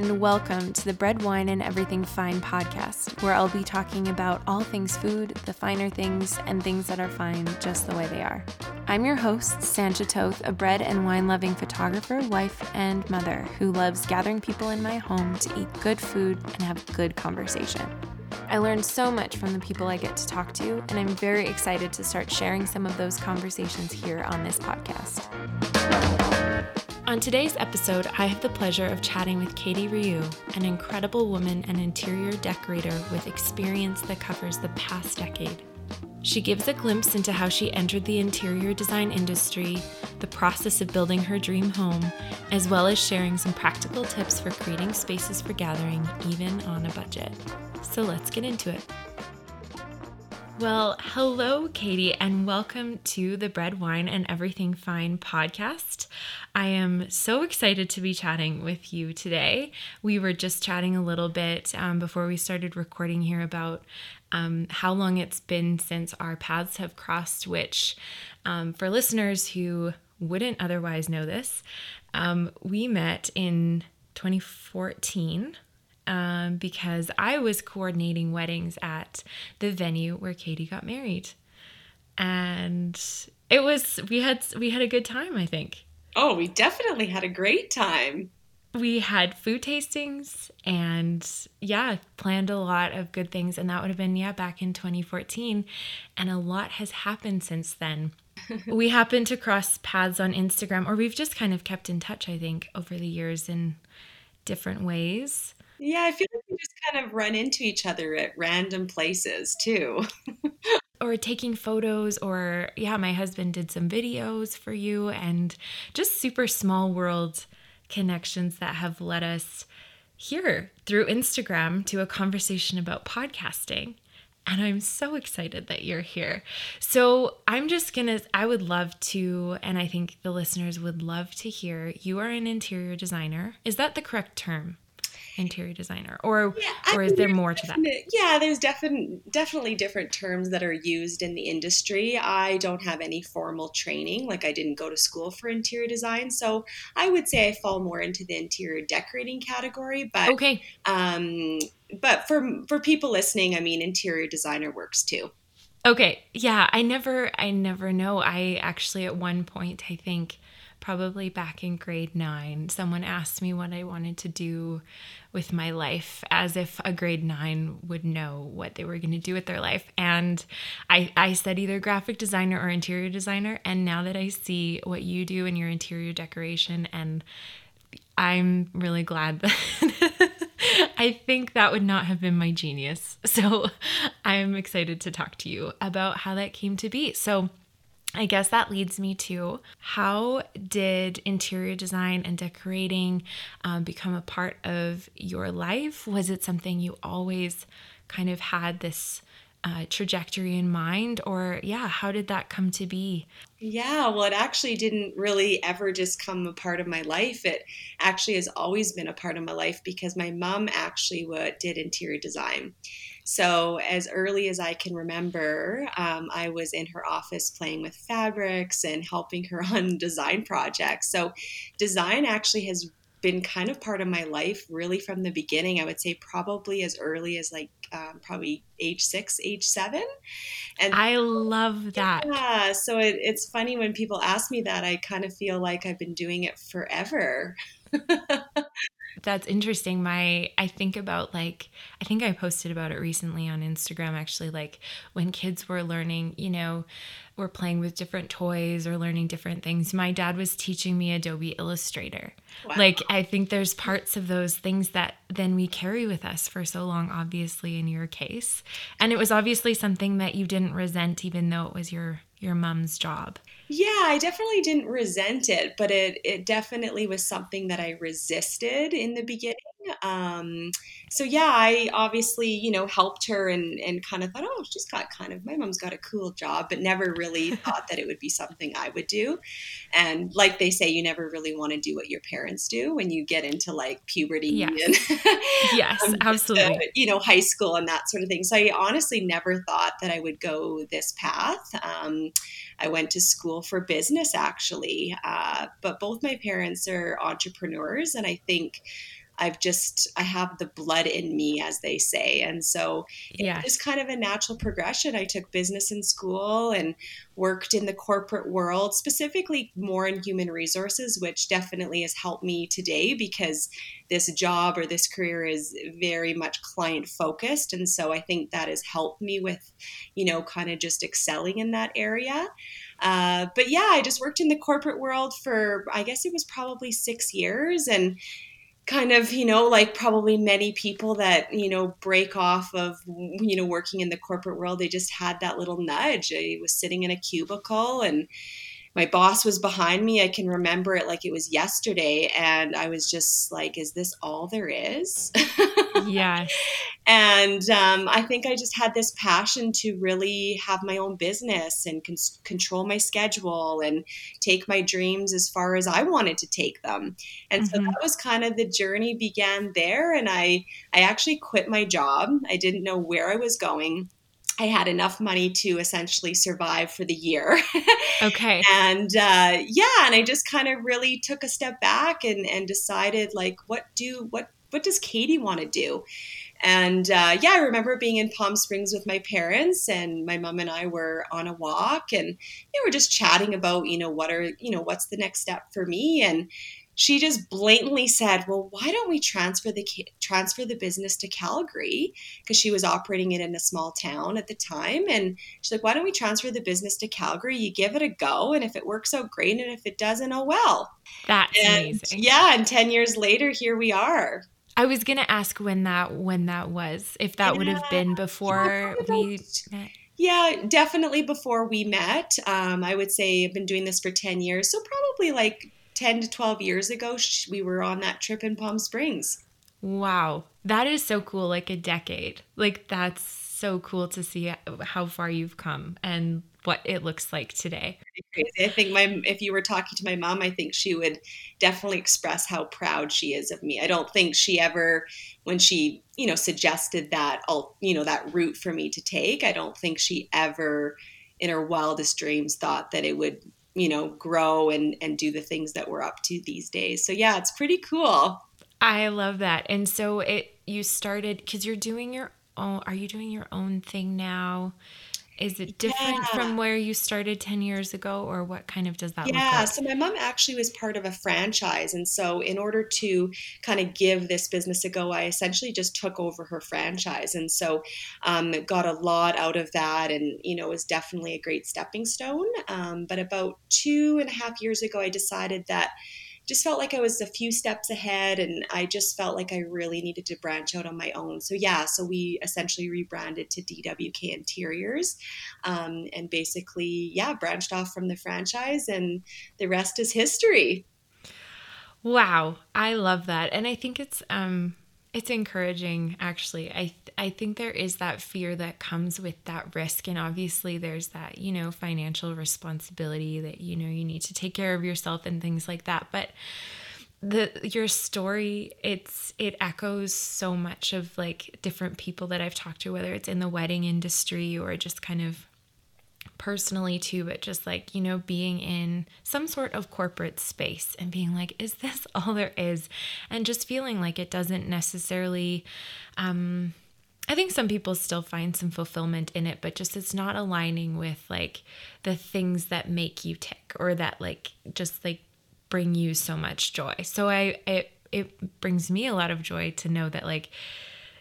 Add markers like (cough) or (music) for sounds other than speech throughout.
and welcome to the Bread, Wine, and Everything Fine podcast, where I'll be talking about all things food, the finer things, and things that are fine just the way they are. I'm your host, Sancha Toth, a bread and wine loving photographer, wife, and mother who loves gathering people in my home to eat good food and have good conversation. I learned so much from the people I get to talk to, and I'm very excited to start sharing some of those conversations here on this podcast. On today's episode, I have the pleasure of chatting with Katie Ryu, an incredible woman and interior decorator with experience that covers the past decade. She gives a glimpse into how she entered the interior design industry, the process of building her dream home, as well as sharing some practical tips for creating spaces for gathering, even on a budget. So let's get into it. Well, hello, Katie, and welcome to the Bread, Wine, and Everything Fine podcast. I am so excited to be chatting with you today. We were just chatting a little bit um, before we started recording here about um, how long it's been since our paths have crossed, which, um, for listeners who wouldn't otherwise know this, um, we met in 2014 um, because I was coordinating weddings at the venue where Katie got married, and it was we had we had a good time. I think. Oh, we definitely had a great time. We had food tastings and yeah, planned a lot of good things. And that would have been, yeah, back in 2014. And a lot has happened since then. (laughs) we happened to cross paths on Instagram, or we've just kind of kept in touch, I think, over the years in different ways. Yeah, I feel like we just kind of run into each other at random places too. (laughs) or taking photos or yeah, my husband did some videos for you and just super small world connections that have led us here through Instagram to a conversation about podcasting. And I'm so excited that you're here. So, I'm just gonna, I would love to, and I think the listeners would love to hear you are an interior designer. Is that the correct term? Interior designer or yeah, or is there more to that? yeah there's definitely definitely different terms that are used in the industry. I don't have any formal training like i didn't go to school for interior design so i would say i fall more into the interior decorating category but okay. um but for for people listening i mean interior designer works too. Okay yeah i never i never know. I actually at one point i think probably back in grade nine, someone asked me what I wanted to do with my life, as if a grade nine would know what they were going to do with their life. And I, I said either graphic designer or interior designer. And now that I see what you do in your interior decoration, and I'm really glad that. (laughs) I think that would not have been my genius. (laughs) So I'm excited to talk to you about how that came to be. So, I guess that leads me to how did interior design and decorating um, become a part of your life? Was it something you always kind of had this uh, trajectory in mind? Or, yeah, how did that come to be? Yeah, well, it actually didn't really ever just come a part of my life. It actually has always been a part of my life because my mom actually did interior design. So, as early as I can remember, um, I was in her office playing with fabrics and helping her (laughs) on design projects. So, design actually has been kind of part of my life really from the beginning. I would say probably as early as like um, probably age six, age seven. And I love that. Yeah. So it, it's funny when people ask me that, I kind of feel like I've been doing it forever. (laughs) That's interesting. My I think about like I think I posted about it recently on Instagram actually like when kids were learning, you know, were playing with different toys or learning different things. My dad was teaching me Adobe Illustrator. Wow. Like I think there's parts of those things that then we carry with us for so long obviously in your case. And it was obviously something that you didn't resent even though it was your your mom's job. Yeah, I definitely didn't resent it, but it it definitely was something that I resisted in the beginning. Um, so yeah, I obviously you know helped her and and kind of thought, oh, she's got kind of my mom's got a cool job, but never really thought that it would be something I would do. And like they say, you never really want to do what your parents do when you get into like puberty yes. and (laughs) yes, um, absolutely, uh, you know, high school and that sort of thing. So I honestly never thought that I would go this path. Um, I went to school for business actually, uh, but both my parents are entrepreneurs, and I think I've just I have the blood in me, as they say, and so yeah, it's kind of a natural progression. I took business in school and worked in the corporate world, specifically more in human resources, which definitely has helped me today because this job or this career is very much client focused, and so I think that has helped me with, you know, kind of just excelling in that area. Uh, but yeah, I just worked in the corporate world for, I guess it was probably six years. And kind of, you know, like probably many people that, you know, break off of, you know, working in the corporate world, they just had that little nudge. I was sitting in a cubicle and, my boss was behind me. I can remember it like it was yesterday. And I was just like, is this all there is? (laughs) yeah. And um, I think I just had this passion to really have my own business and con- control my schedule and take my dreams as far as I wanted to take them. And mm-hmm. so that was kind of the journey began there. And I, I actually quit my job. I didn't know where I was going I had enough money to essentially survive for the year. okay. (laughs) And uh, yeah, and I just kind of really took a step back and, and decided like, what do what what does Katie want to do? And uh, yeah, I remember being in Palm Springs with my parents, and my mom and I were on a walk, and we were just chatting about, you know, what are, you know, what's the next step for me, and she just blatantly said, "Well, why don't we transfer the transfer the business to Calgary?" Because she was operating it in a small town at the time, and she's like, "Why don't we transfer the business to Calgary? You give it a go, and if it works out, great, and if it doesn't, oh well." That's and, amazing. Yeah, and ten years later, here we are. I was gonna ask when that when that was, if that yeah, would have been before yeah, we met. Yeah, definitely before we met. Um, I would say I've been doing this for ten years, so probably like 10 to 12 years ago, we were on that trip in Palm Springs. Wow. That is so cool. Like a decade. Like, that's so cool to see how far you've come and what it looks like today. I think my if you were talking to my mom, I think she would definitely express how proud she is of me. I don't think she ever when she, you know, suggested that all, you know, that route for me to take, I don't think she ever in her wildest dreams thought that it would you know grow and and do the things that we're up to these days. So yeah it's pretty cool. I love that. And so it you started because you're doing your own are you doing your own thing now is it different yeah. from where you started 10 years ago or what kind of does that yeah, look like? Yeah, so my mom actually was part of a franchise. And so, in order to kind of give this business a go, I essentially just took over her franchise. And so, um, got a lot out of that and, you know, was definitely a great stepping stone. Um, but about two and a half years ago, I decided that just felt like I was a few steps ahead and I just felt like I really needed to branch out on my own. So, yeah, so we essentially rebranded to DWK Interiors um, and basically, yeah, branched off from the franchise and the rest is history. Wow, I love that. And I think it's um it's encouraging actually. I I think there is that fear that comes with that risk and obviously there's that, you know, financial responsibility that you know you need to take care of yourself and things like that. But the your story it's it echoes so much of like different people that I've talked to whether it's in the wedding industry or just kind of personally too, but just like, you know, being in some sort of corporate space and being like, is this (laughs) all there is? And just feeling like it doesn't necessarily, um, I think some people still find some fulfillment in it, but just it's not aligning with like the things that make you tick or that like just like bring you so much joy. So I, it, it brings me a lot of joy to know that like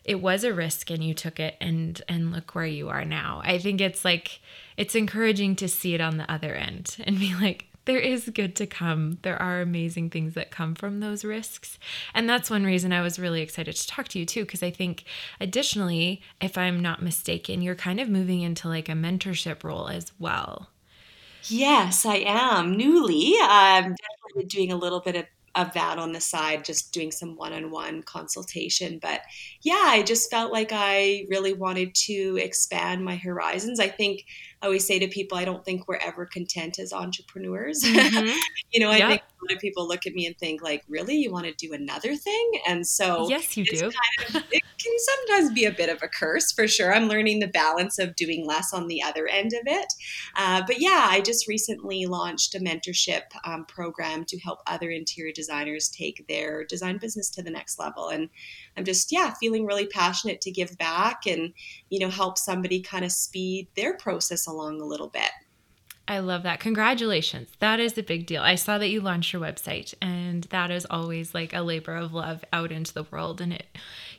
it was a risk and you took it and and look where you are now. I think it's like it's encouraging to see it on the other end and be like there is good to come. There are amazing things that come from those risks. And that's one reason I was really excited to talk to you too because I think additionally, if I'm not mistaken, you're kind of moving into like a mentorship role as well. Yes, I am. Newly, I'm definitely doing a little bit of of that on the side, just doing some one on one consultation. But yeah, I just felt like I really wanted to expand my horizons. I think I always say to people, I don't think we're ever content as entrepreneurs. Mm-hmm. (laughs) you know, I think a lot of people look at me and think, like, really, you want to do another thing? And so, yes, you do. Kind of, it can sometimes be a bit of a curse for sure. I'm learning the balance of doing less on the other end of it. Uh, but yeah, I just recently launched a mentorship um, program to help other interior designers designers take their design business to the next level. And I'm just, yeah, feeling really passionate to give back and, you know, help somebody kind of speed their process along a little bit. I love that. Congratulations. That is a big deal. I saw that you launched your website, and that is always like a labor of love out into the world. And it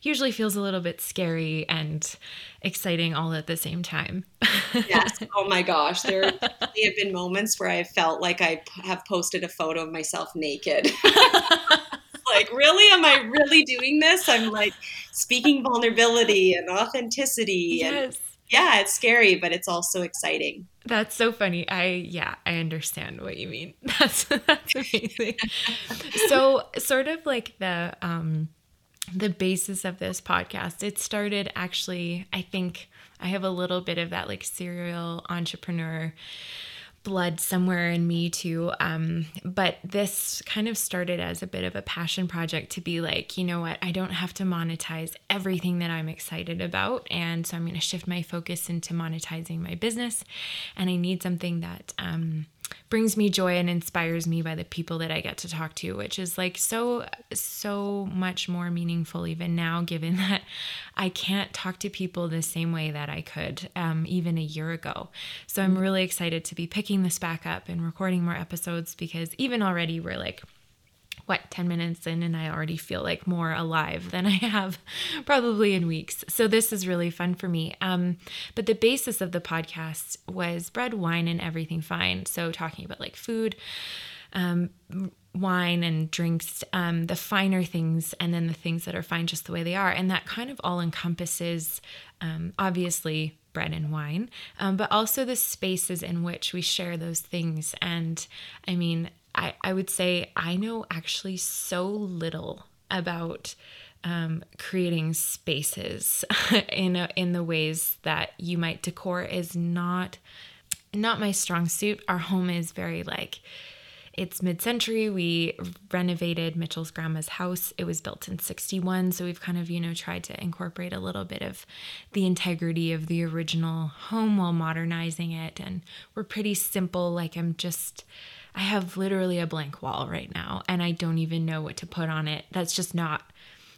usually feels a little bit scary and exciting all at the same time. yes. (laughs) Oh my gosh. There have been moments where I felt like I have posted a photo of myself naked. (laughs) like, really? Am I really doing this? I'm like speaking vulnerability and authenticity. Yes. And yeah, it's scary, but it's also exciting. That's so funny. I yeah, I understand what you mean. (laughs) That's that's amazing. so sort of like the um the basis of this podcast, it started actually, I think I have a little bit of that like serial entrepreneur blood somewhere in me too. Um, but this kind of started as a bit of a passion project to be like, you know what, I don't have to monetize everything that I'm excited about. And so I'm going to shift my focus into monetizing my business. And I need something that, um, brings me joy and inspires me by the people that I get to talk to, which is like so, so much more meaningful even now, given (laughs) that I can't talk to people the same way that I could um, even a year ago. So I'm really excited to be picking this back up and recording more episodes because even already we're like, what 10 minutes in and I already feel like more alive than I have (laughs) probably in weeks. So this is really fun for me. Um, but the basis of the podcast was bread, wine, and everything fine. So talking about like food, um, wine and drinks, um, the finer things, and then the things that are fine just the way they are. And that kind of all encompasses, um, obviously, bread and wine, um, but also the spaces in which we share those things. And I mean, I, I would say I know actually so little about um, creating spaces (laughs) in a, in the ways that you might decor is not not my strong suit. Our home is very like it's mid-century. We renovated Mitchell's grandma's house. It was built in 61, so we've kind of, you know, tried to incorporate a little bit of the integrity of the original home while modernizing it and we're pretty simple like I'm just I have literally a blank wall right now and I don't even know what to put on it. That's just not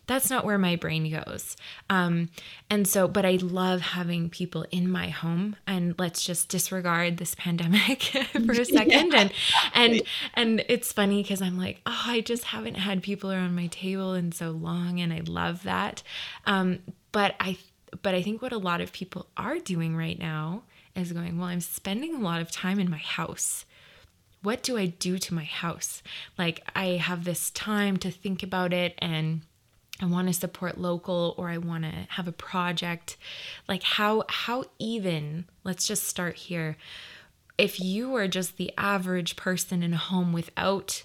that's not where my brain goes. Um, and so, but I love having people in my home. And let's just disregard this (laughs) pandemic (laughs) for a second. Yeah. And and and it's funny because I'm like, oh, I just haven't had people around my table in so long, and I love that. Um, but I but I think what a lot of people are doing right now is going, well, I'm spending a lot of time in my house what do I do to my house? Like, I have this time to think about it and I want to support local or I want to have a project. Like, how, how even, let's just start here. If you are just the average person in a home without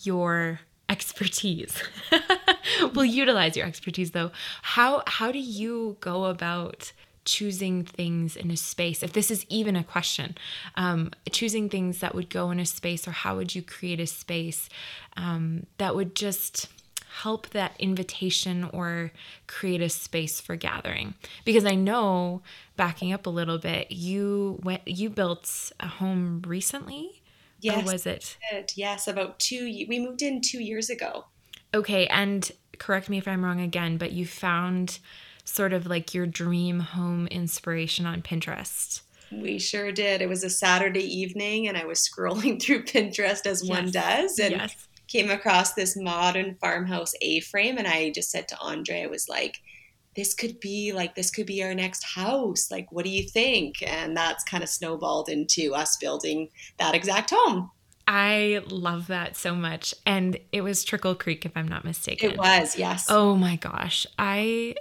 your expertise, (laughs) we'll utilize your expertise though. How, how do you go about choosing things in a space if this is even a question um, choosing things that would go in a space or how would you create a space um, that would just help that invitation or create a space for gathering. Because i know backing up a little bit you went you built a home recently? Yes or was it? Yes about two we moved in two years ago. Okay and correct me if i'm wrong again but you found sort of like your dream home inspiration on Pinterest? We sure did. It was a Saturday evening, and I was scrolling (laughs) through Pinterest as yes. one does, and yes. came across this modern farmhouse A frame. And I just said to Andre, I was like, this could be like this could be our next house like what do you think and that's kind of snowballed into us building that exact home I love that so much. And it was Trickle Creek, if I'm not mistaken. It was, yes. Oh my gosh. I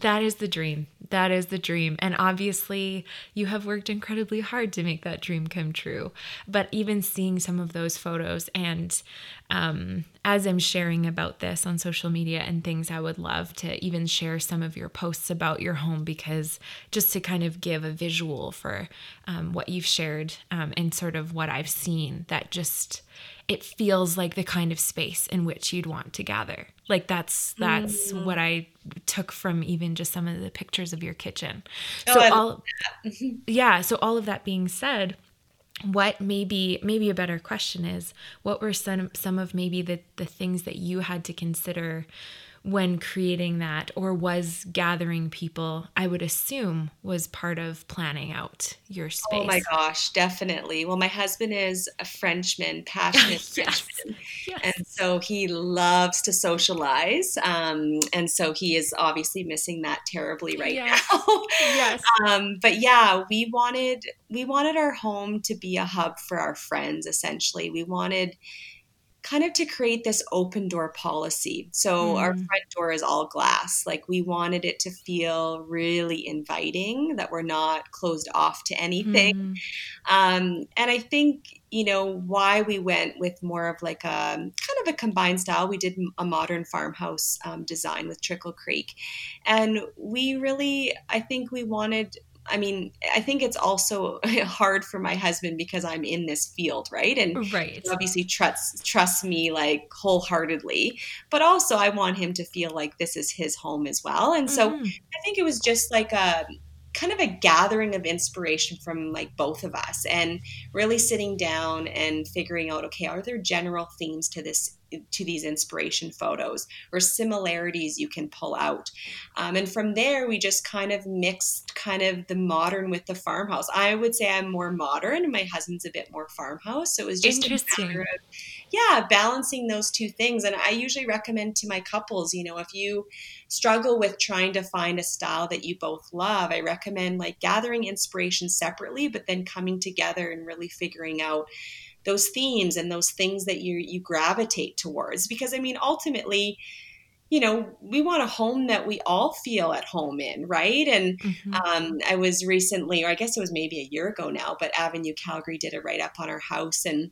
that is the dream. That is the dream. And obviously, you have worked incredibly hard to make that dream come true. But even seeing some of those photos, and um, as I'm sharing about this on social media and things, I would love to even share some of your posts about your home because just to kind of give a visual for um, what you've shared um, and sort of what I've seen that just it feels like the kind of space in which you'd want to gather. Like that's that's mm-hmm. what I took from even just some of the pictures of your kitchen. Oh, so all (laughs) yeah, so all of that being said, what maybe maybe a better question is what were some some of maybe the the things that you had to consider when creating that or was gathering people, I would assume was part of planning out your space. Oh my gosh, definitely. Well, my husband is a Frenchman, passionate (laughs) yes. Frenchman. Yes. And so he loves to socialize. Um, and so he is obviously missing that terribly right yes. now. yes. (laughs) Um, but yeah, we wanted we wanted our home to be a hub for our friends essentially. We wanted kind of to create this open door policy. So mm. our front door is all glass. Like we wanted it to feel really inviting, that we're not closed off to anything. Mm. Um, and I think, you know, why we went with more of like a kind of a combined style. We did a modern farmhouse um, design with Trickle Creek. And we really, I think we wanted I mean, I think it's also (laughs) hard for my husband because I'm in this field, right? And right. obviously trusts trusts me like wholeheartedly, but also I want him to feel like this is his home as well. And so mm-hmm. I think it was just like a kind of a gathering of inspiration from like both of us and really sitting down and figuring out okay are there general themes to this to these inspiration photos or similarities you can pull out. Um, and from there we just kind of mixed kind of the modern with the farmhouse. I would say i'm more modern and my husband's a bit more farmhouse so it was just interesting. of, yeah balancing those two things. And i usually recommend to my couples you know if you struggle with trying to find a style that you both love i recommend like gathering inspiration separately but then coming together and really figuring out those themes and those things that you you gravitate towards. Because i mean ultimately you know we want a home that we all feel at home in right? And mm-hmm. um, i was recently or i guess it was maybe a year ago now but avenue calgary did a write up on our house. And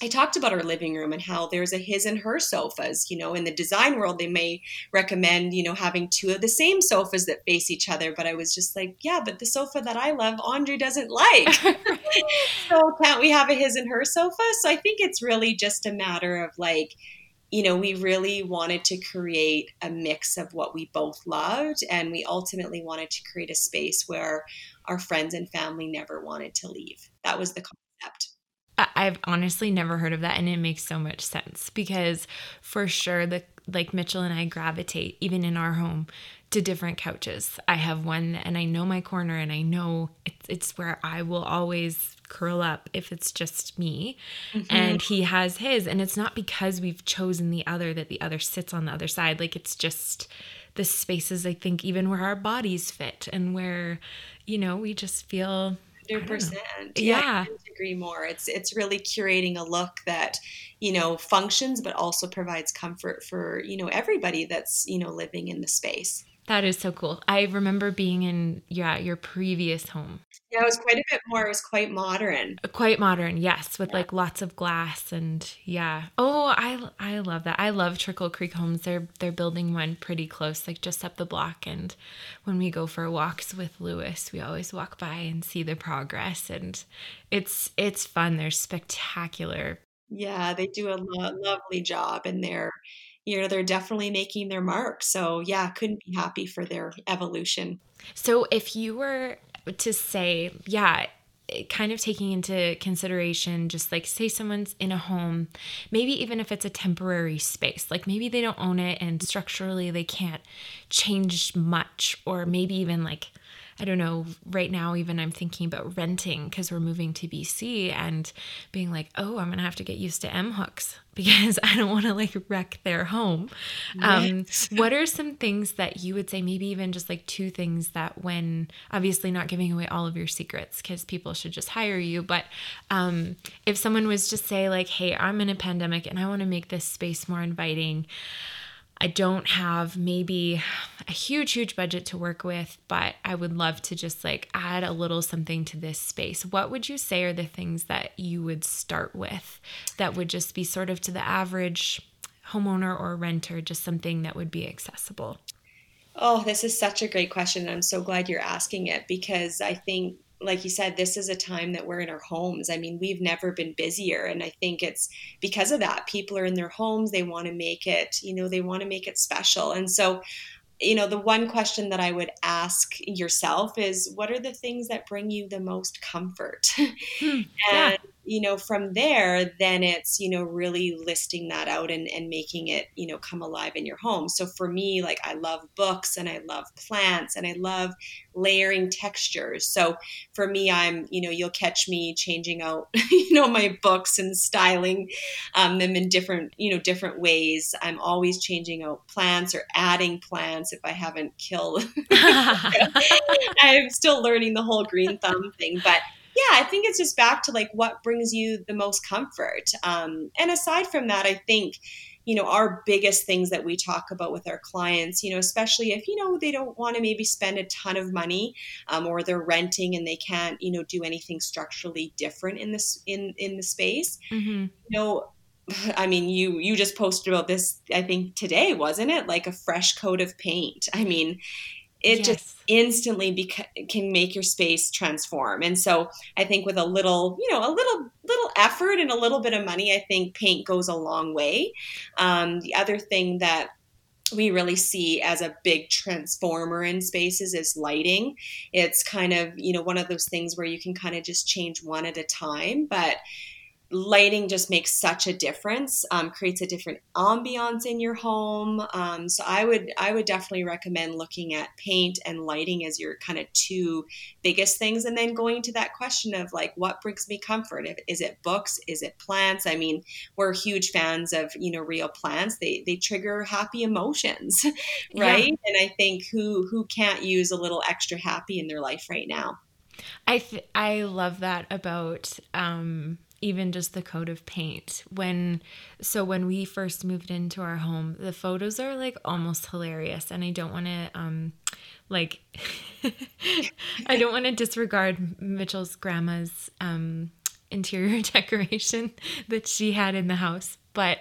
I talked about our living room and how there's a his and her sofas. You know, in the design world, they may recommend, you know, having two of the same sofas that face each other. But I was just like, yeah, but the sofa that I love, Andre doesn't like. (laughs) so can't we have a his and her sofa? So I think it's really just a matter of like, you know, we really wanted to create a mix of what we both loved. And we ultimately wanted to create a space where our friends and family never wanted to leave. That was the. I've honestly never heard of that and it makes so much sense because for sure the like Mitchell and I gravitate even in our home to different couches. I have one and I know my corner and I know it's, it's where I will always curl up if it's just me. Mm-hmm. And he has his and it's not because we've chosen the other that the other sits on the other side. Like it's just the spaces I think even where our bodies fit and where you know we just feel Hundred percent. Yeah, yeah. Agree more. It's it's really curating a look that you know functions, but also provides comfort for you know everybody that's you know living in the space. That is so cool. I remember being in yeah your previous home. Yeah, it was quite a bit more. It was quite modern. Uh, quite modern, yes, with yeah. like lots of glass and yeah. Oh, I I love that. I love Trickle Creek Homes. They're they're building one pretty close, like just up the block. And when we go for walks with Lewis, we always walk by and see the progress, and it's it's fun. They're spectacular. Yeah, they do a lo- lovely job, and they're you know they're definitely making their mark so yeah couldn't be happy for their evolution so if you were to say yeah kind of taking into consideration just like say someone's in a home maybe even if it's a temporary space like maybe they don't own it and structurally they can't change much or maybe even like I don't know, right now, even I'm thinking about renting because we're moving to BC and being like, oh, I'm going to have to get used to M hooks (laughs) because I don't want to like wreck their home. Um, (laughs) what are some things that you would say, maybe even just like two things that, when obviously not giving away all of your secrets because people should just hire you, but um, if someone was just say, like, hey, I'm in a pandemic and I want to make this space more inviting. I don't have maybe a huge, huge budget to work with, but I would love to just like add a little something to this space. What would you say are the things that you would start with that would just be sort of to the average homeowner or renter, just something that would be accessible? Oh, this is such a great question. I'm so glad you're asking it because I think like you said, this is a time that we're in our homes. I mean, we've never been busier. And I think it's because of that. People are in their homes. They want to make it, you know, they want to make it special. And so you know, the one question that I would ask yourself is what are the things that bring you the most comfort? Hmm, (laughs) and, yeah. You know, from there, then it's, you know, really listing that out and, and making it, you know, come alive in your home. So for me, like I love books and I love plants and I love layering textures. So for me, I'm, you know, you'll catch me changing out, (laughs) you know, my books and styling um, them in different, you know, different ways. I'm always changing out plants or adding plants if I haven't killed. (laughs) (laughs) I'm still learning the whole green thumb thing, but yeah, I think it's just back to like what brings you the most comfort. Um, and aside from that, I think you know our biggest things that we talk about with our clients you know especially if you know they don't want to maybe spend a ton of money um, or they're renting and they can't you know do anything structurally different in this in in the space mm-hmm. you know (sighs) I mean, you you just posted about this. I think today wasn't it? Like a fresh coat of paint. I mean, it yes. just instantly beca- can make your space transform. And so I think with a little, you know, a little little effort and a little bit of money, I think paint goes a long way. Um, the other thing that we really see as a big transformer in spaces is lighting. It's kind of, you know, one of those things where you can kind of just change one at a time, but lighting just makes such a difference um, creates a different ambiance in your home. Um, so i would i would definitely recommend looking at paint and lighting as your kind of two biggest things. And then going to that question of like what brings me comfort? If, is it books? Is it plants? I mean we're huge fans of you know real plants. They they trigger happy emotions (laughs) right? Yeah. and i think who who can't use a little extra happy in their life right now? I th- i love that about um even just the coat of paint. When so when we first moved into our home the photos are like almost hilarious and i don't want to um like (laughs) i don't want to disregard mitchell's grandma's um interior (laughs) decoration that she had in the house but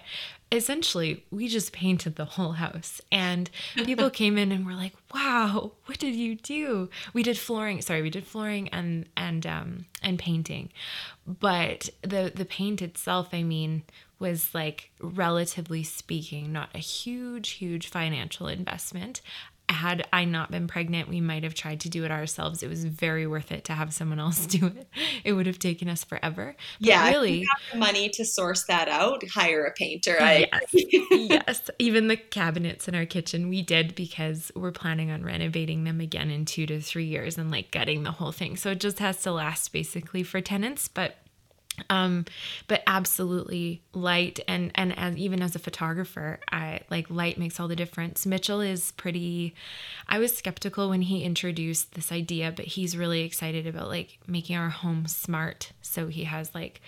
essentially we just painted the whole house. And people came in and were like wow what did you do? We did flooring sorry we did flooring and and um and painting. But the the paint itself i mean was like relatively speaking not a huge huge financial investment had I not been pregnant, we might have tried to do it ourselves. It was very worth it to have someone else do it. It would have taken us forever. But yeah, really, money to source that out, hire a painter. Yes, (laughs) yes. Even the cabinets in our kitchen, we did because we're planning on renovating them again in two to three years and like gutting the whole thing. So it just has to last basically for tenants, but um but absolutely light and and as even as a photographer i like light makes all the difference mitchell is pretty i was skeptical when he introduced this idea but he's really excited about like making our home smart so he has like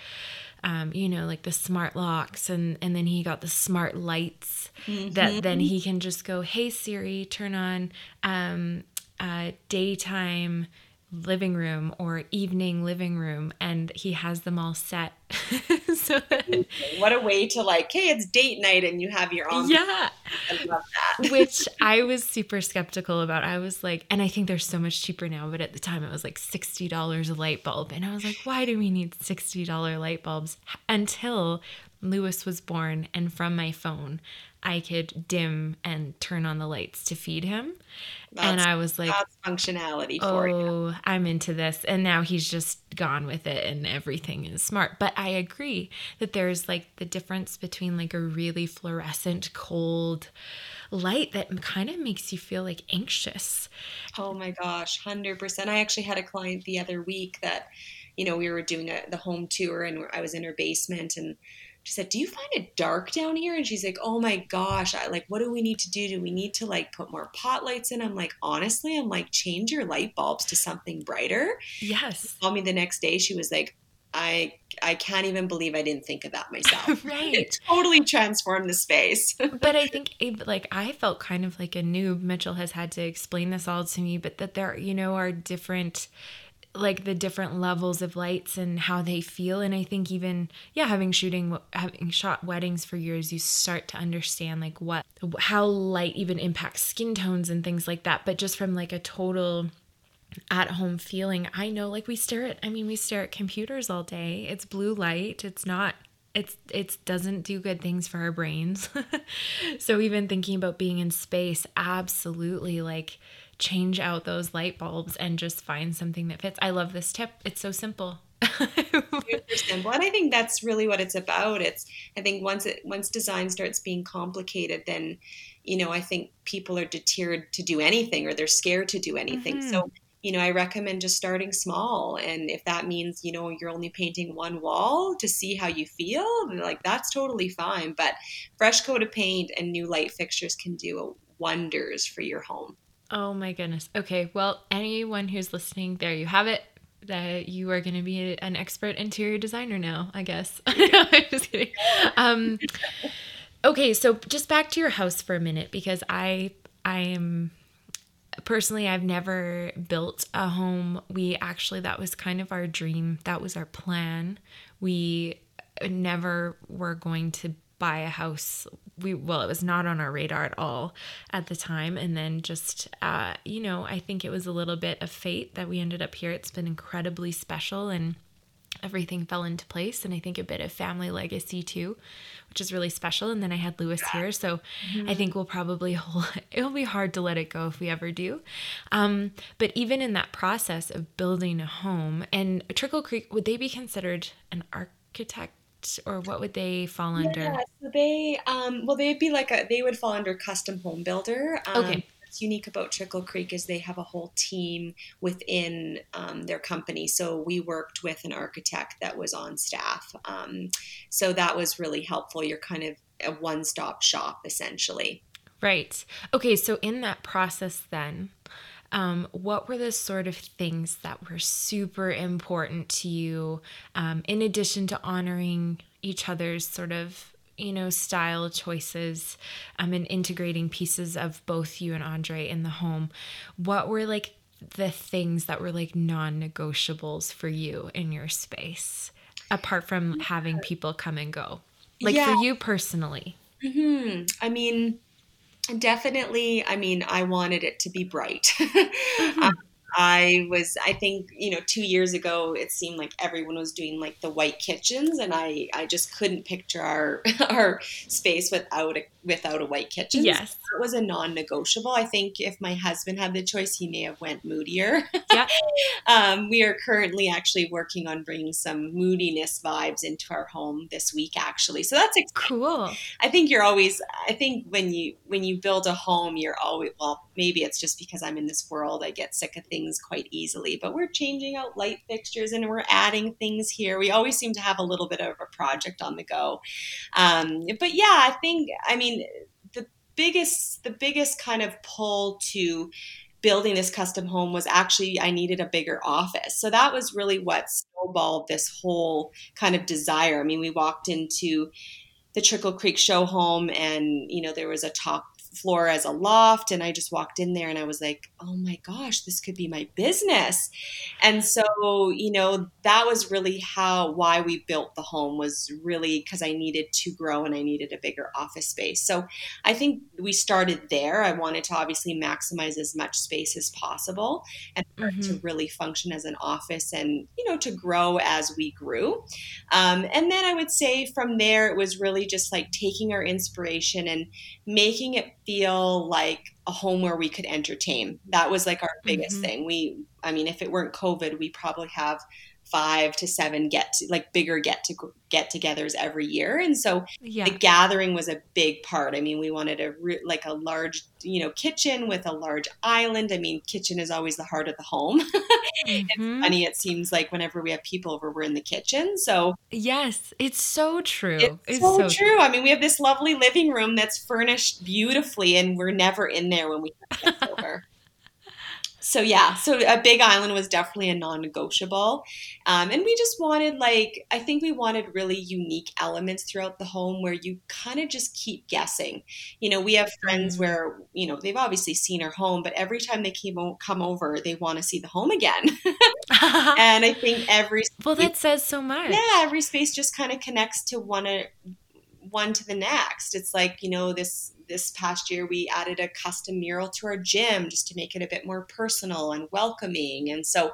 um, you know, like the smart locks, and and then he got the smart lights mm-hmm. that then he can just go, "Hey Siri, turn on um, uh, daytime living room or evening living room and he has them all set. (laughs) So that, what a way to like hey it's date night and you have your own. Yeah. I love that. (laughs) Which i was super skeptical about. I was like and i think they're so much cheaper now but at the time it was like $60 a light bulb. And i was like why do we need $60 light bulbs? Until lewis was born and from my phone I could dim and turn on the lights to feed him. That's, and I was like, that's functionality for oh, you. I'm into this. And now he's just gone with it and everything is smart. But I agree that there's like the difference between like a really fluorescent, cold light that kind of makes you feel like anxious. Oh my gosh, 100%. I actually had a client the other week that, you know, we were doing a, the home tour and I was in her basement and she said, "Do you find it dark down here?" And she's like, "Oh my gosh, I like what do we need to do? Do we need to like put more pot lights in?" I'm like, "Honestly, I'm like change your light bulbs to something brighter." Yes. She called me the next day. She was like, I I can't even believe I didn't think of that myself. (laughs) right. It totally transformed the space. (laughs) but I think eh, like I felt kind of like a noob. Mitchell has had to explain this all to me, but that there, you know, are different like the different levels of lights and how they feel. And i think even yeah having shooting having shot weddings for years you start to understand like what how light even impacts skin tones and things like that. But just from like a total at home feeling i know like we stare at i mean we stare at computers all day. It's blue light. It's not it's it doesn't do good things for our brains. (laughs) so even thinking about being in space, absolutely like change out those light bulbs and just find something that fits. I love this tip. It's so simple. Super simple. And I think that's really what it's about. It's I think once it once design starts being complicated, then you know, I think people are deterred to do anything or they're scared to do anything. Mm-hmm. So you know, I recommend just starting small. And if that means, you know, you're only painting one wall to see how you feel, like that's totally fine. But fresh coat of paint and new light fixtures can do wonders for your home. Oh my goodness. Okay. Well, anyone who's listening, there you have it. That you are going to be an expert interior designer now, I guess. (laughs) I'm just kidding. Um, okay. So just back to your house for a minute because I, I am personally i've never built a home we actually that was kind of our dream that was our plan we never were going to buy a house. We well it was not on our radar at all at the time. And then just uh, you know i think it was a little bit of fate that we ended up here. It's been incredibly special and everything fell into place. And i think a bit of family legacy too which is really special. And then i had lewis here. So mm-hmm. i think we'll probably hold, (laughs) it'll be hard to let it go if we ever do. Um, but even in that process of building a home and trickle creek would they be considered an architect or what would they fall under? Yeah, so they um, well they'd be like a they would fall under custom home builder. Um, okay what's unique about Trickle Creek is they have a whole team within um, their company. So we worked with an architect that was on staff. Um, so that was really helpful. You're kind of a one stop shop essentially. Right. Okay. So in that process, then, um, what were the sort of things that were super important to you um, in addition to honoring each other's sort of you know, style choices um, and integrating pieces of both you and Andre in the home, what were like the things that were like non negotiables for you in your space, apart from having people come and go? Like yeah. for you personally? Mm-hmm. I mean, definitely, I mean, I wanted it to be bright. (laughs) Mm-hmm. um, I was, I think, you know, two years ago, it seemed like everyone was doing like the white kitchens, and I, I just couldn't picture our (laughs) our space without a without a white kitchen. Yes, so it was a non-negotiable. I think if my husband had the choice, he may have went moodier. Yeah. (laughs) um, we are currently actually working on bringing some moodiness vibes into our home this week, actually. So that's exciting. cool. I think you're always. I think when you when you build a home, you're always well. Maybe it's just because I'm in this world. I get sick of things things quite easily. But we're changing out light fixtures and we're adding things here. We always seem to have a little bit of a project on the go. Um, but yeah, I think I mean the biggest the biggest kind of pull to building this custom home was actually I needed a bigger office. So that was really what snowballed this whole kind of desire. I mean, we walked into the Trickle Creek show home and you know there was a top floor as a loft and I just walked in there and I was like, "Oh my gosh, this could be my business." And so, you know, that was really how why we built the home was really cuz I needed to grow and I needed a bigger office space. So, I think we started there. I wanted to obviously maximize as much space as possible and mm-hmm. to really function as an office and, you know, to grow as we grew. Um, and then I would say from there it was really just like taking our inspiration and making it feel like a home where we could entertain. That was like our biggest mm-hmm. thing. We, I mean, if it weren't COVID, we probably have five to seven get to, like bigger get to get togethers every year. And so yeah. the gathering was a big part. I mean we wanted a re- like a large you know kitchen with a large island. I mean kitchen is always the heart of the home. (laughs) Mm-hmm. it's funny it seems like whenever we have people over we're in the kitchen. So yes it's so true. It's, it's so, so true. true. I mean we have this lovely living room that's furnished beautifully and we're never in there when we come (laughs) over so yeah, so a big island was definitely a non-negotiable, um, and we just wanted like I think we wanted really unique elements throughout the home where you kind of just keep guessing. You know, we have friends mm-hmm. where you know they've obviously seen our home, but every time they came o- come over, they want to see the home again. (laughs) and I think every well, that says so much. Yeah, every space just kind of connects to one one to the next. It's like you know this this past year we added a custom mural to our gym just to make it a bit more personal and welcoming and so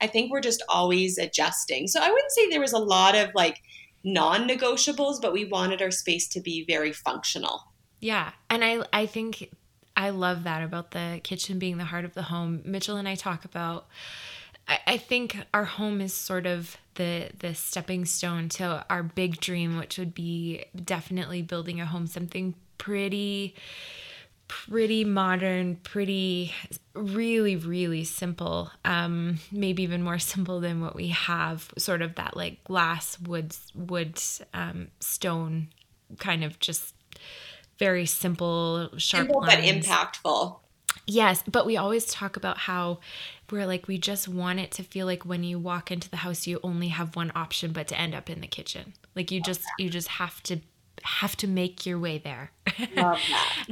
i think we're just always adjusting so i wouldn't say there was a lot of like non-negotiables, but we wanted our space to be very functional. Yeah. And I I think I love that about the kitchen being the heart of the home. Mitchell and I talk about I, think our home is sort of the the stepping stone to our big dream, which would be definitely building a home, something pretty pretty modern, pretty really, really simple. Um, maybe even more (laughs) simple than what we have. Sort of that like glass, wood, wood, um, stone, kind of just very simple, sharp, simple lines. but impactful. Yes, but we always talk about how we're like we just want it to feel like when you walk into the house you only have one option but to end up in the kitchen. Like you just you just have to have to make your way there. Love (laughs) that.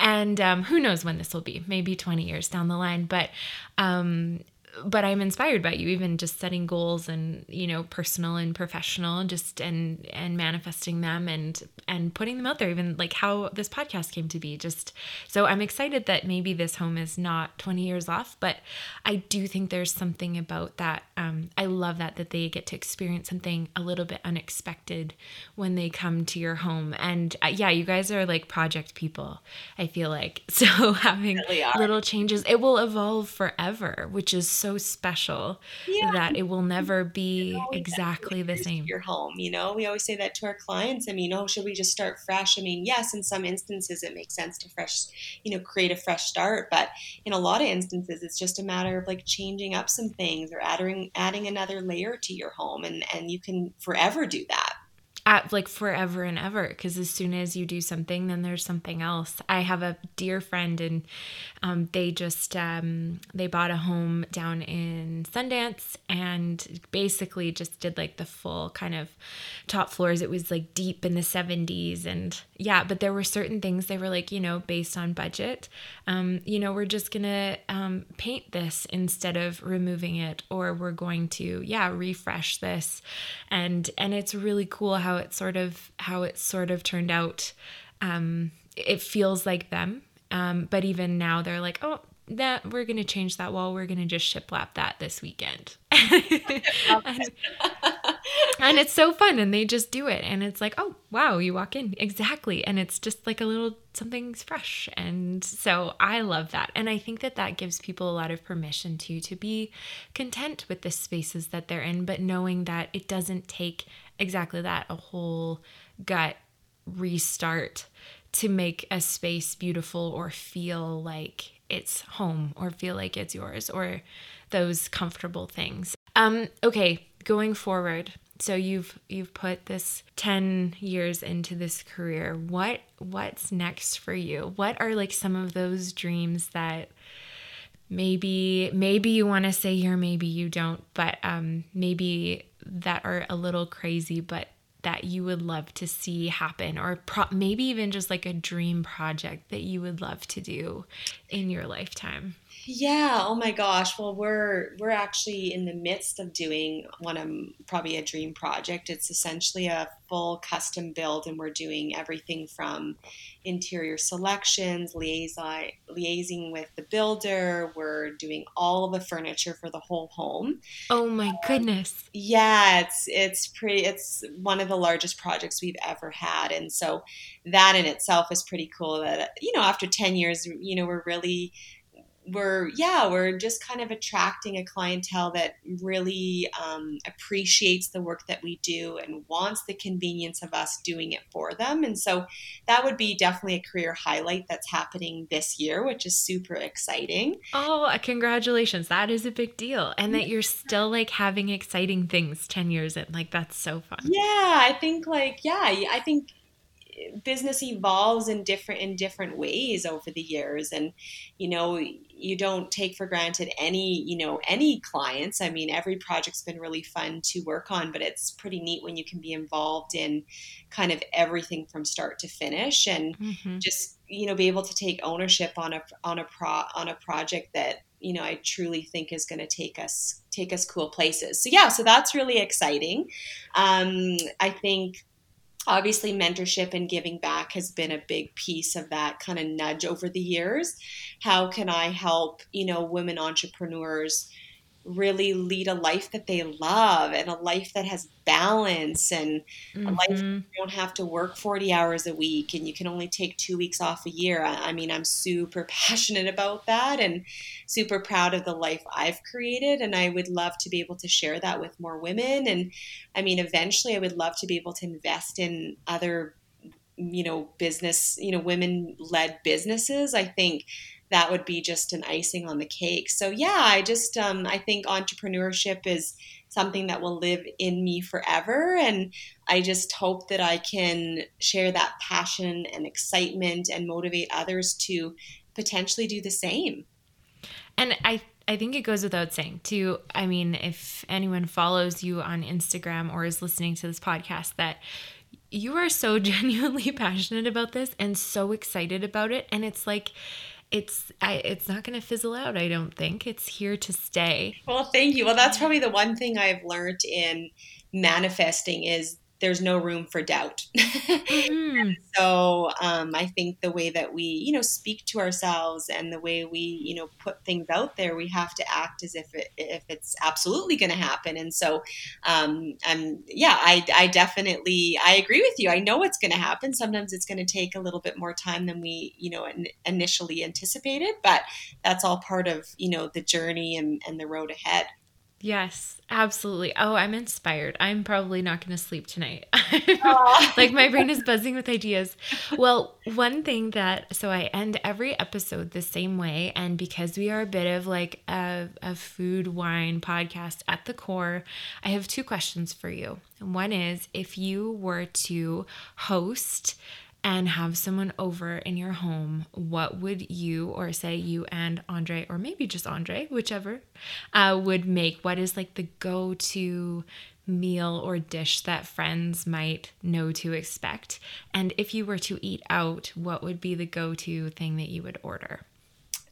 and um, who knows when this will be? Maybe 20 years down the line. But um, but I'm inspired by you, even just setting goals and you know personal and professional, just and and manifesting them and and putting them out there. Even like how this podcast came to be. Just so I'm excited that maybe this home is not 20 years off, but I do think there's something about that. Um, I love that that they get to experience something a little bit unexpected when they come to your home. And uh, yeah, you guys are like project people. I feel like (laughs) so having little changes, it will evolve forever, which is so so special yeah. that it will mm-hmm. never be exactly the same. Your home, you know, we always say that to our clients. I mean, oh, should we just start fresh? I mean, yes, in some instances it makes sense to fresh, you know, create a fresh start, but in a lot of instances it's just a matter of like changing up some things or adding adding another layer to your home, and and you can forever do that at like forever and ever because as soon as you do something then there's something else. I have a dear friend and um, they just um, they bought a home down in sundance and basically just did like the full kind of top floors. It was like deep in the 70s and yeah but there were certain things they were like you know based on budget. Um, you know we're just gonna um, paint this instead of removing it or we're going to yeah refresh this. And and it's really cool how how it sort of how it sort of turned out. Um, it feels like them, um, but even now they're like, oh, that we're gonna change that wall. We're gonna just shiplap that this weekend. and, (laughs) and it's so fun, and they just do it, and it's like, oh wow, you walk in exactly, and it's just like a little something's fresh, and so I love that, and I think that that gives people a lot of permission to to be content with the spaces that they're in, but knowing that it doesn't take exactly that a whole gut restart to make a space beautiful or feel like it's home or feel like it's yours or those comfortable things. Um okay, going forward. So you've you've put this 10 years into this career. What what's next for you? What are like some of those dreams that maybe maybe you want to say here maybe you don't but um maybe that are a little crazy but that you would love to see happen or pro- maybe even just like a dream project that you would love to do in your lifetime yeah. Oh my gosh. Well, we're we're actually in the midst of doing one of probably a dream project. It's essentially a full custom build, and we're doing everything from interior selections, liaison, liaising with the builder. We're doing all the furniture for the whole home. Oh my goodness. Um, yeah, it's it's pretty. It's one of the largest projects we've ever had, and so that in itself is pretty cool. That you know, after ten years, you know, we're really we're yeah we're just kind of attracting a clientele that really um, appreciates the work that we do and wants the convenience of us doing it for them. And so that would be definitely a career highlight that's happening this year which is super exciting. Oh uh, congratulations. That is a big deal. And that you're still like having exciting things 10 years in. Like that's so fun. Yeah i think like yeah i think business evolves in different in different ways over the years. And you know you don't take for granted any you know any clients. I mean every project's been really fun to work on but it's pretty neat when you can be involved in kind of everything from start to finish and mm-hmm. just you know be able to take ownership on a on a pro on a project that you know i truly think is going to take us take us cool places. So yeah so that's really exciting. Um, i think obviously mentorship and giving back has been a big piece of that kind of nudge over the years. How can i help you know women entrepreneurs really lead a life that they love and a life that has balance and mm-hmm. a life mm-hmm. you don't have to work 40 hours a week and you can only take two weeks off a year. I, I mean, I'm super (laughs) passionate about that and super proud of the life I've created. And I would love to be able to share that with more women. And I mean, eventually, I would love to be able to invest in other you know business you know women led businesses i think that would be just an icing on the cake. So yeah, I just um, I think entrepreneurship is something that will live in me forever, and I just hope that I can share that passion and excitement and motivate others to potentially do the same. And I I think it goes without saying, too. I mean, if anyone follows you on Instagram or is listening to this podcast, that you are so (laughs) genuinely passionate about this and so excited about it. And it's like, it's I, it's not going to fizzle out. I don't think it's here to stay. Well, thank you. Well, that's probably the one thing I've learned in manifesting is there's no room for doubt. (laughs) mm-hmm. so um, I think the way that we, you know, speak to ourselves and the way we, you know, put things out there, we have to act as if it, if it's absolutely going to happen. And so, um, I'm, yeah, I, I definitely, I agree with you. I know it's going to happen. Sometimes it's going to take a little bit more time than we, you know, initially anticipated, but that's all part of, you know, the journey and, and the road ahead. Yes, absolutely. Oh, I'm inspired. I'm probably not going to sleep tonight. (laughs) like my brain is buzzing with ideas. Well, one thing that so I end every episode the same way and because we are a bit of like a, a food wine podcast at the core, I have two questions for you. One is if you were to host and have someone over in your home, what would you, or say you and Andre, or maybe just Andre, whichever, uh, would make? What is like the go to meal or dish that friends might know to expect? And if you were to eat out, what would be the go to thing that you would order?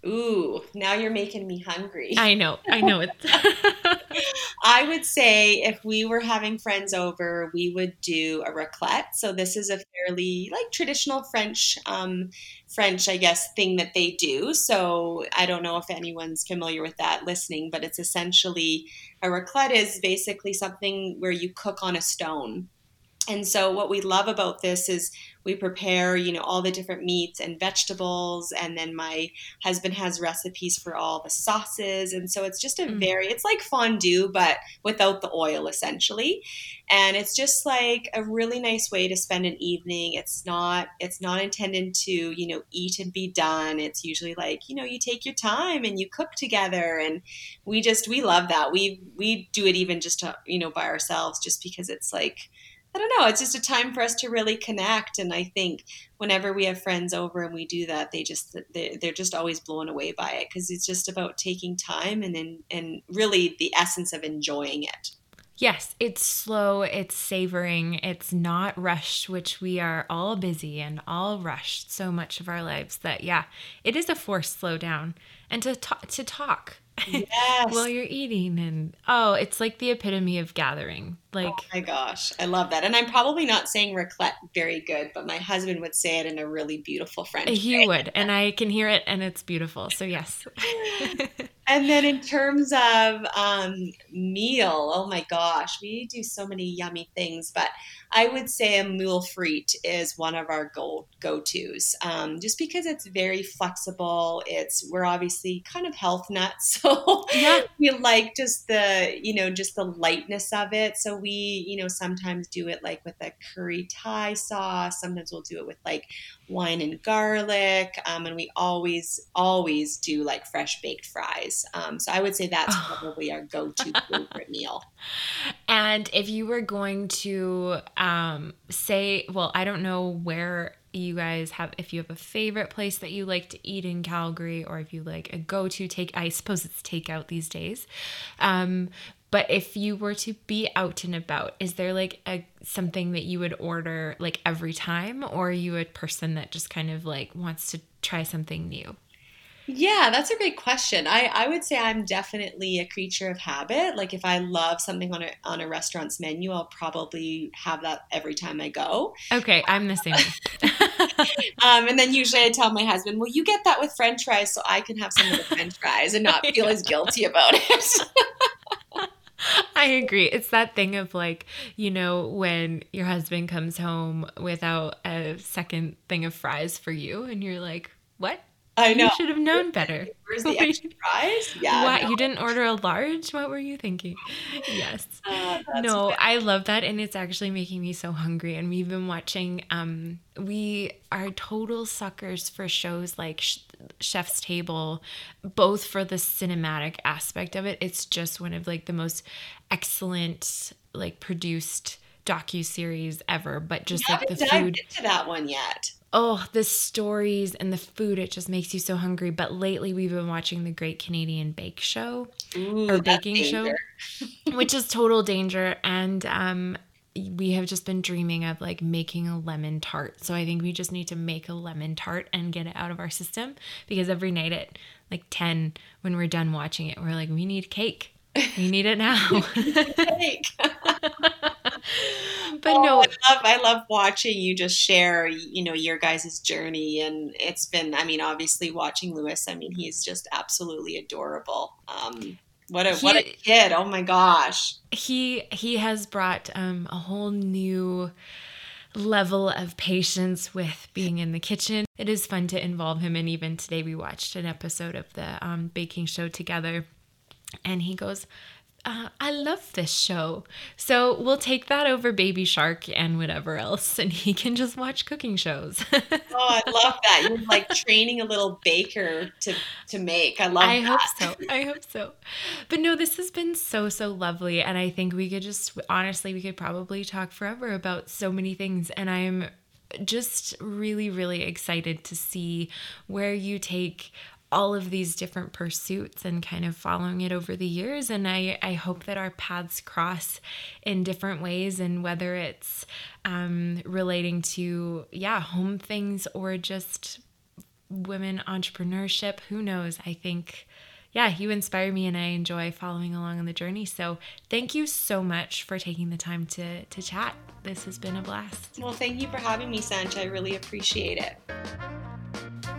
Ooh, now you're making me hungry. I know. I know it. (laughs) (laughs) I would say if we were having friends over, we would do a raclette. So this is a fairly like traditional French, um, French, I guess, thing that they do. So I don't know if anyone's familiar with that listening, but it's essentially a raclette is basically something where you cook on a stone. And so what we love about this is we prepare, you know, all the different meats and vegetables and then my husband has recipes for all the sauces and so it's just a mm. very it's like fondue but without the oil essentially. And it's just like a really nice way to spend an evening. It's not it's not intended to, you know, eat and be done. It's usually like, you know, you take your time and you cook together and we just we love that. We we do it even just to, you know, by ourselves just because it's like I don't know. It's just a time for us to really connect. And I think whenever we have friends over and we do that, they just they're just always blown away by it because it's just about taking time and and, and really the essence of enjoying it. Yes, it's slow, it's savoring, it's not rushed, which we are all busy and all rushed so much of our lives that yeah, it is a forced slow down and to talk to talk (laughs) yes. while you're eating and oh it's like the epitome of gathering oh like oh my gosh i love that and i'm probably not saying raclette very good but my husband would say it in a really beautiful french he way. would and i can hear it and it's beautiful so yes (laughs) (laughs) and then in terms of um, meal oh my gosh we do so many yummy things but I would say a moule frite is one of our go go tos, um, just because it's very flexible. It's we're obviously kind of health nuts, (laughs) so yeah. we like just the you know just the lightness of it. So we you know sometimes do it like with a curry Thai sauce. Sometimes we'll do it with like wine and garlic, um, and we always always do like fresh baked fries. Um, so I would say that's (sighs) probably our go to favorite meal. (laughs) And if you were going to um, say, well, I don't know where you guys have, if you have a favorite place that you like to eat in Calgary, or if you like a go to take, I suppose it's takeout these days. Um, but if you were to be out and about, is there like a something that you would order like every time, or are you a person that just kind of like wants to try something new? Yeah, that's a great question. I, I would say I'm definitely a creature of habit. Like if I love something on a on a restaurant's menu, I'll probably have that every time I go. Okay, I'm the same. (laughs) um, and then usually I tell my husband, "Well, you get that with French fries, so I can have some of the French fries and not (laughs) feel as guilty about it." (laughs) I agree. It's that thing of like, you know, when your husband comes home without a second thing of fries for you, and you're like, what? I know. You should have known better. (laughs) Where's the extra fries? Yeah. What? No. You didn't order a large? What were you thinking? Yes. (laughs) Uh, no. I love that. And it's actually making me so hungry. And we've been watching, um, we are total suckers for shows like Chef's Table, both for the cinematic aspect of it. It's just one of like the most excellent, like produced docu series ever. But just like the food. Into that one yet oh, the stories and the food, it just makes you so hungry. But lately, we've been watching the Great Canadian Bake Show Ooh, or Baking Show, (laughs) which is total danger. And um, we have just been dreaming of like making a lemon tart. So I think we just need to make a lemon tart and get it out of our system because every night at like 10, when we're done watching it, we're like, we need cake. We need it now. (laughs) (laughs) but oh, no, I love I love watching you just share, you know, your guys' journey, and it's been. I mean, obviously watching Lewis. I mean, he's just absolutely adorable. Um, what a he, what a kid! Oh my gosh, he he has brought um, a whole new level of patience with being in the kitchen. It is fun to involve him, and even today we watched an episode of the um, baking show together, and he goes uh, I love this show. So we'll take that over Baby Shark and whatever else, and he can just watch cooking shows. (laughs) oh, I love that. You're like training a little baker to, to make. I love I that. hope so. I hope so. But no, this has been so, so lovely. And I think we could just, honestly, we could probably talk forever about so many things. And I'm just really, really excited to see where you take all of these different pursuits and kind of following it over the years. And I, I hope that our paths cross in different ways, and whether it's um, relating to, yeah, home things or just women entrepreneurship, who knows? I think yeah, you inspire me and I enjoy following along on the journey. So thank you so much for taking the time to, to chat. This has been a blast. Well, thank you for having me, Sancha. I really appreciate it.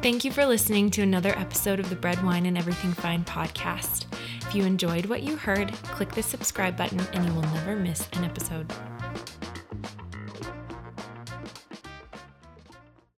Thank you for listening to another episode of the Bread, Wine, and Everything Fine podcast. If you enjoyed what you heard, click the subscribe button and you will never miss an episode.